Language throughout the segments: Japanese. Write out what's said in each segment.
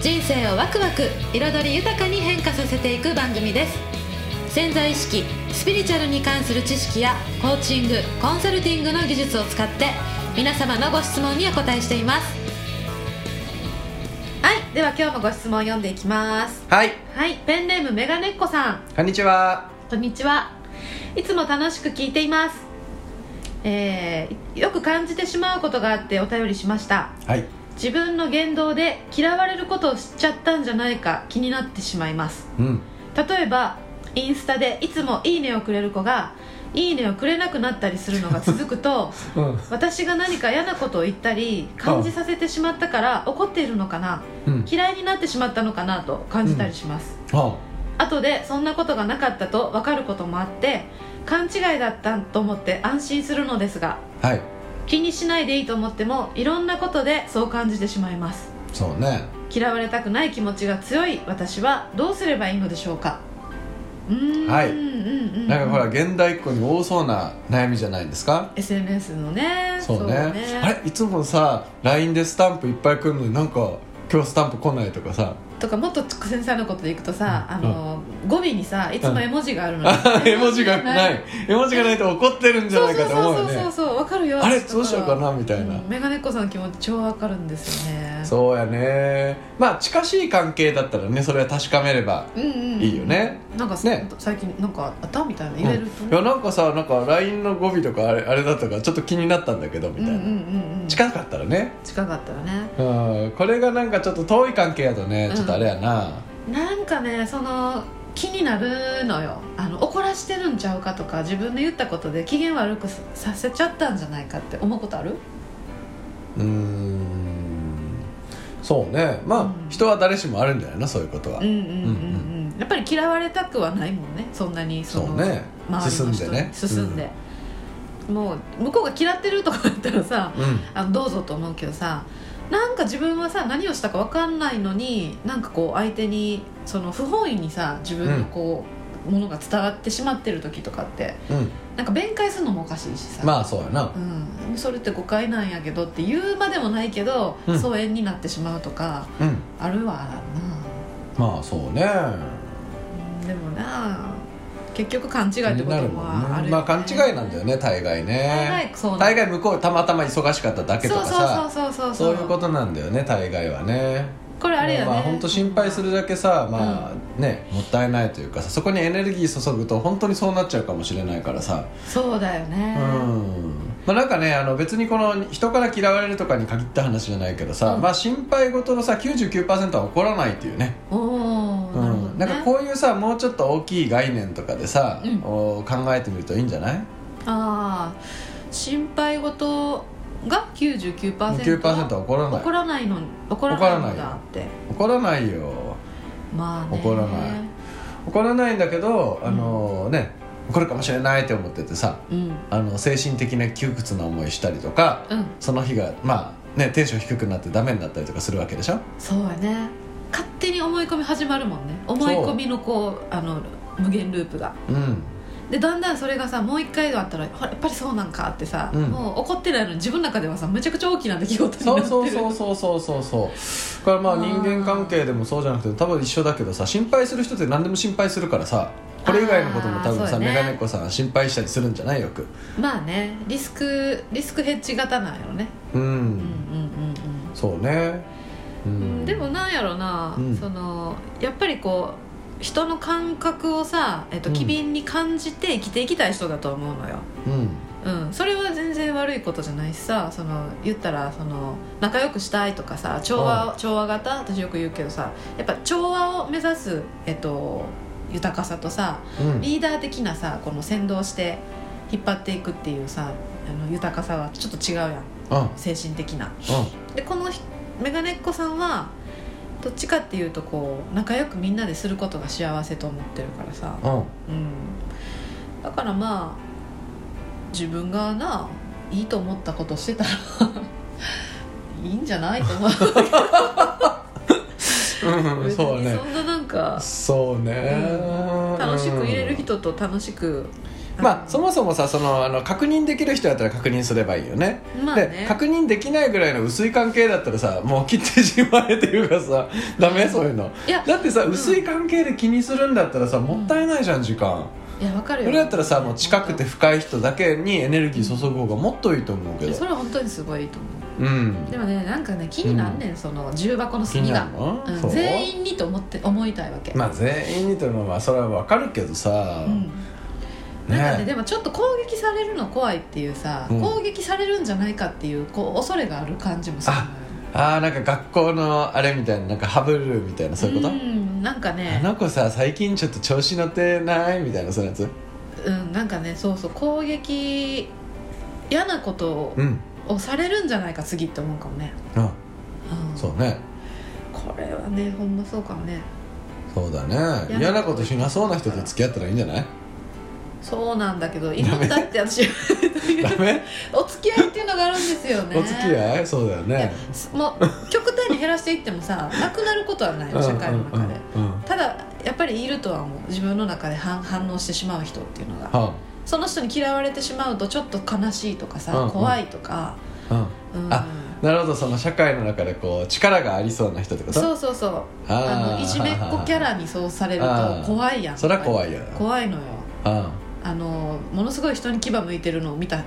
人生をワクワク彩り豊かに変化させていく番組です。潜在意識スピリチュアルに関する知識やコーチングコンサルティングの技術を使って皆様のご質問にお答えしています。はいでは今日もご質問を読んでいきます。はい。はいペンネームメガネっ子さん。こんにちは。こんにちは。いつも楽しく聞いています。えーよく感じてしまうことがあってお便りしました。はい自分の言動で嫌われることを知っちゃったんじゃないか気になってしまいます。うん。例えばインスタでいつも「いいね」をくれる子が「いいね」をくれなくなったりするのが続くと うん。私が何か嫌なことを言ったり感じさせてしまったから怒っているのかなうん。嫌いになってしまったのかなと感じたりします、あ。後でそんなことがなかったと分かることもあって勘違いだったと思って安心するのですがはい気にしないでいいと思ってもいろんなことでそう感じてしまいます。そうね。嫌われたくない気持ちが強い私はどうすればいいのでしょうか。うーん。はい。うんうんうんなんかほら現代っ子に多そうな悩みじゃないですか？SNS のね。そうね。あれ？いつもさ LINE でスタンプいっぱい来るのになんか今日スタンプ来ないとかさとかもっと繊細なことでいくとさ、あの語尾にさいつも絵文字があるのに、絵文字がない。絵文字がないと怒ってるんじゃないかと思うよそうそうそうねそう分かるよあれどうしようかなみたいなうんメガネっ子さんの気持ち超分かるんですよねそうやね。まあ近しい関係だったらねそれは確かめればうんうん。うんいいよね。なんかね。最近なんかあったみたいな言えると、うん。いやなんかさなんか LINE の語尾とかあれあれだったからちょっと気になったんだけどみたいな、うんうんうんうん。近かったらね。近かったらね。うん。これがなんかちょっと遠い関係やとねちょっとあれやな、なんかねその気になるのよ。あの怒らしてるんちゃうかとか自分で言ったことで機嫌悪くさせちゃったんじゃないかって思うことある？うーんそうね。まあ、うん。人は誰しもあるんじゃなそういうことは、うんうんうんうん。やっぱり嫌われたくはないもんねそんなにそのそうね。進んでね。進んで、もう向こうが嫌ってるとかだったらさうん。あのどうぞと思うけどさなんか自分はさ何をしたか分かんないのになんかこう相手にその不本意にさ自分のこう、ものが伝わってしまってる時とかってうん。なんか弁解するのもおかしいしさ、まあそうやな。うん、それって誤解なんやけどって言うまでもないけど、うん。疎遠になってしまうとかうん。あるわな。まあそうね。うん。でもな結局勘違いってこともあるよ、ね、まあ勘違いなんだよね大概大ね大概向こうたまたま忙しかっただけとかさ。そうそうそうそう。そういうことなんだよね大概はねこれあれやね。まあ本当心配するだけさまあねもったいないというかさそこにエネルギー注ぐと本当にそうなっちゃうかもしれないからさ。そうだよね。うん。まあなんかねあの別にこの人から嫌われるとかに限った話じゃないけどさ、うん。まあ心配事のさ99%は起こらないっていうね。うん、なんかこういうさもうちょっと大きい概念とかでさ、うん。お考えてみるといいんじゃない？ああ心配事が99%は ?9% は起こらない。起こらないの？起こらないのだって。起こらないよ。まあね。起こらない。起こらないんだけどあのね起こるかもしれないって思っててさうん。あの精神的な窮屈な思いしたりとかうん。その日がまあねテンション低くなってダメになったりとかするわけでしょ？そうやね。勝手に思い込み始まるもんね。思い込みのこうあの無限ループが。うんでだんだんそれがさもう一回あったらやっぱりそうなんかってさ、うん。もう怒ってないのに自分の中ではさめちゃくちゃ大きな出来事になってる。そうそうそうそうそうそう。そうこれまあ人間関係でもそうじゃなくて多分一緒だけどさ心配する人って何でも心配するからさこれ以外のことも多分さ、ね。メガネっ子さんは心配したりするんじゃないよく。まあねリスクリスクヘッジ型なんやろね。うん、うんうんそうねううん。うん。んでもなんやろな、うん。そのやっぱりこう人の感覚をさ、えっと、うん。機敏に感じて生きていきたい人だと思うのよ、うん。うん、それは全然悪いことじゃないしさその言ったらその仲良くしたいとかさ調和調和型？私よく言うけどさやっぱ調和を目指す、えっと、豊かさとさうん。リーダー的なさこの先導して引っ張っていくっていうさあの豊かさはちょっと違うやん。うん。精神的な。うでこのひメガネっ子さんはどっちかっていうとこう仲良くみんなですることが幸せと思ってるからさ、うん。うん、だからまあ自分がないいと思ったことしてたら いいんじゃないと思う。うんそうね。そんななんかそうね、楽しく入れるうん人と楽しくまあそもそもさそのあの確認できる人だったら確認すればいいよね,、まあね。で確認できないぐらいの薄い関係だったらさもう切ってしまえっていうかさダメ？そういうの。いやだってさ、うん。薄い関係で気にするんだったらさもったいないじゃん時間。いやわかるよ。それだったらさもう近くて深い人だけにエネルギー注ぐ方がもっといいと思うけど。それは本当にすごいいいと思う。ん。うでもねなんかね気になんねん、その重箱の気隅がうん全員にと思って思いたいわけ、まあ全員にという。のはそれは分かるけどさ、うん。ねなんかねでもちょっと攻撃されるの怖いっていうさ、うん。攻撃されるんじゃないかっていうこう恐れがある感じもするのよ。ああなんか学校のあれみたいななんかハブるみたいなそういうこと、んなんかね。あの子さ最近ちょっと調子乗ってないみたいなそういうやつ？うんなんかねそうそう攻撃嫌なことうん。をされるんじゃないか次って思うかもね、あうん。そうね。これはねほんまそうかもね。そうだね。嫌なことしなそうな人と付き合ったらいいんじゃない？そうなんだけど今だって私 お付き合いっていうのがあるんですよね。お付き合い？そうだよいやねもう極端に減らしていってもさなくなることはないの社会の中で、うんうんうん。うんただやっぱりいるとは思う。自分の中で反反応してしまう人っていうのが。はその人に嫌われてしまうとちょっと悲しいとかさ、うんうん。怖いとか、あうん。うん、あなるほどその社会の中でこう力がありそうな人ってこと？そうそうそう。あのいじめっ子キャラにそうされると怖いやん。そりゃ怖いよ。怖いのよ。ああのものすごい人に牙向いてるのを見た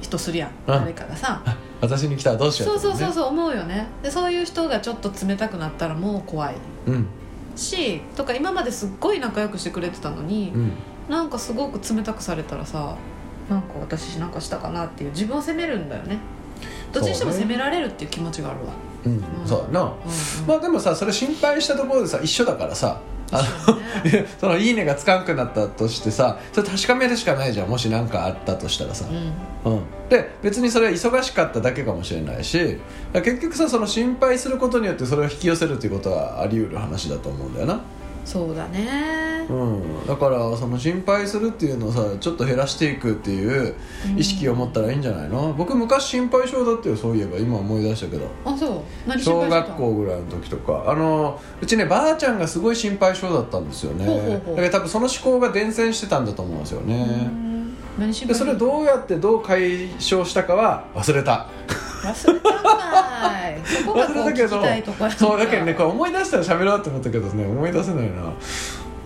人するやん。うん誰かがさ。あ私に来たらどうしようそうそうそううそう思うよね。でそういう人がちょっと冷たくなったらもう怖い。うん。しとか今まですっごい仲良くしてくれてたのに、うん。なんかすごく冷たくされたらさなんか私なんかしたかなっていう自分を責めるんだよね。どっちにしても責められるっていう気持ちがあるわ。うん。うん。そうだな。うんうん。まあでもさそれ心配したところでさ一緒だからさねの そのいいねがつかんくなったとしてさそれ確かめるしかないじゃん。もし何かあったとしたらさ、うん。うん、で別にそれは忙しかっただけかもしれないし結局さその心配することによってそれを引き寄せるっていうことはあり得る話だと思うんだよな、そうだね。うん、だからその心配するっていうのをさちょっと減らしていくっていう意識を持ったらいいんじゃないの、僕昔心配性だったよそういえば。今思い出したけど。あそう。小学校ぐらいの時とか。あのうちねばあちゃんがすごい心配性だったんですよね。だから多分その思考が伝染してたんだと思うんですよね、うん。何心配でそれをどうやってどう解消したかは忘れた忘れたい。そこがこう聞きたいところそうだけどねこれ思い出したら喋ろうと思ったけどね思い出せないな。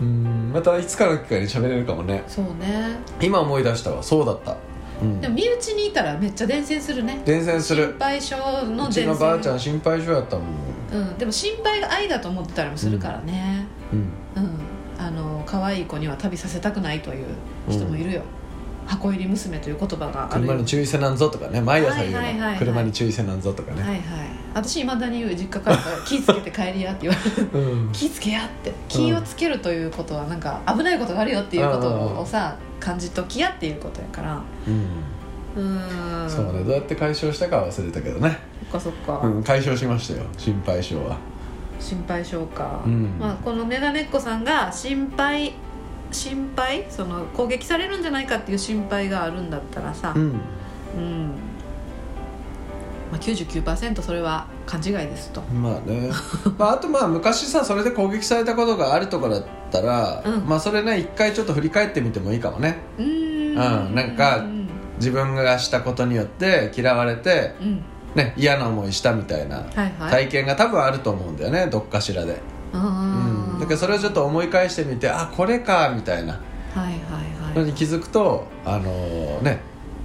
うんまたいつかの機会に喋れるかもね。そうね。今思い出したわ。そうだった、うん。でも身内にいたらめっちゃ伝染するね。伝染する。心配性のうち伝染のばあちゃん心配性やったもん。うん、でも心配が愛だと思ってたりもするからね。うん。うん、あの可愛い子には旅させたくないという人もいるよ、箱入り娘という言葉があるよ車に注意せなんぞとかね毎朝言うの、はいはいはいはい。車に注意せなんぞとかね、はいはい。私いまだに言う実家帰ったら気ぃつけて帰りやって言われる。うん。気ぃつけやって。気をつけるということはなんか危ないことがあるよっていうことをさ感じときやっていうことやから。うん。うーん。そうねどうやって解消したかは忘れたけどね、そっかそっか、うん、解消しましたよ心配性は。心配性か、うん。まあ、このメガネっ子さんが心配心配その攻撃されるんじゃないかっていう心配があるんだったらさ、うん。うん。まあ、99%それは勘違いですと。まあね、まあ、あとまあ昔さそれで攻撃されたことがあるとかだったら、うん。まあそれね一回ちょっと振り返ってみてもいいかもね。うん。なんかうん。自分がしたことによって嫌われて、うん。ね、嫌な思いしたみたいなはいはい、体験が多分あると思うんだよねどっかしらで、あうん、ーだからそれをちょっと思い返してみてあこれかみたいな。のに気づくとあのーね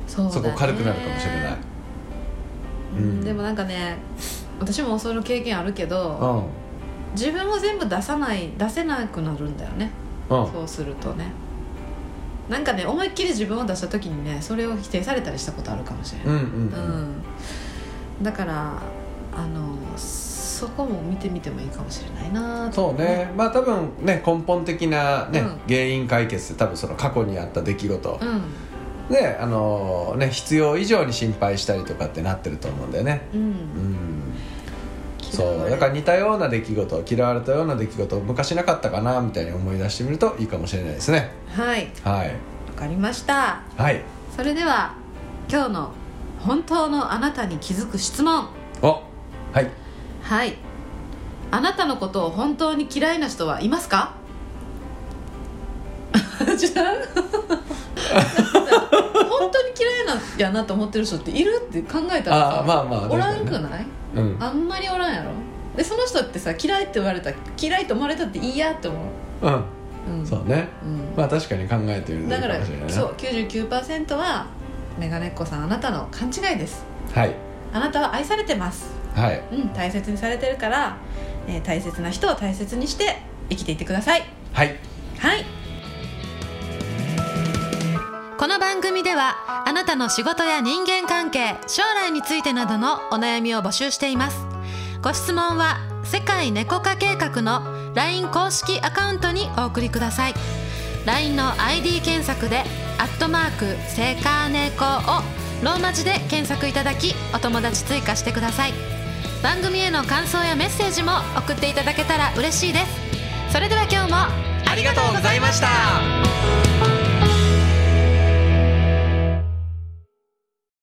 そこ軽くなるかもしれない。うん。でもなんかね私もその経験あるけうどん。自分を全部出さない出せなくなるんだよね。うん。そうするとね。なんかね思いっきり自分を出した時にねそれを否定されたりしたことあるかもしれない、うんだからあのそこも見てみてもいいかもしれないなと。そうね。まあ多分ね根本的な、ねうん。原因解決多分その過去にあった出来事。うん。であのね必要以上に心配したりとかってなってると思うんだよね。うん。うん。そうだから似たような出来事嫌われたような出来事昔なかったかなみたいに思い出してみるといいかもしれないですね。はい。はい。わかりました。はい。それでは今日の本当のあなたに気づく質問。おはいはい。あなたのことを本当に嫌いな人はいますか？じゃあ 本当に嫌いなんやなと思ってる人っているって考えたらさあーまあまあおらんくない？うん。あんまりおらんやろ？でその人ってさ嫌いって言われたら嫌いと思われたっていいやって思う、うん。うん、そうね。うん。まあ確かに考えてみるだからそう99%はメガネっ子さんあなたの勘違いです。はい。あなたは愛されてますはい。うん大切にされてるから、えー大切な人を大切にして生きていってください。はい。はい。この番組ではあなたの仕事や人間関係将来についてなどのお悩みを募集しています。ご質問は世界猫化計画の LINE 公式アカウントにお送りください。LINE の ID 検索で「アットマークセカネコ」をローマ字で検索いただきお友達追加してください番組への感想やメッセージも送っていただけたら嬉しいです。それでは今日もありがとうございました。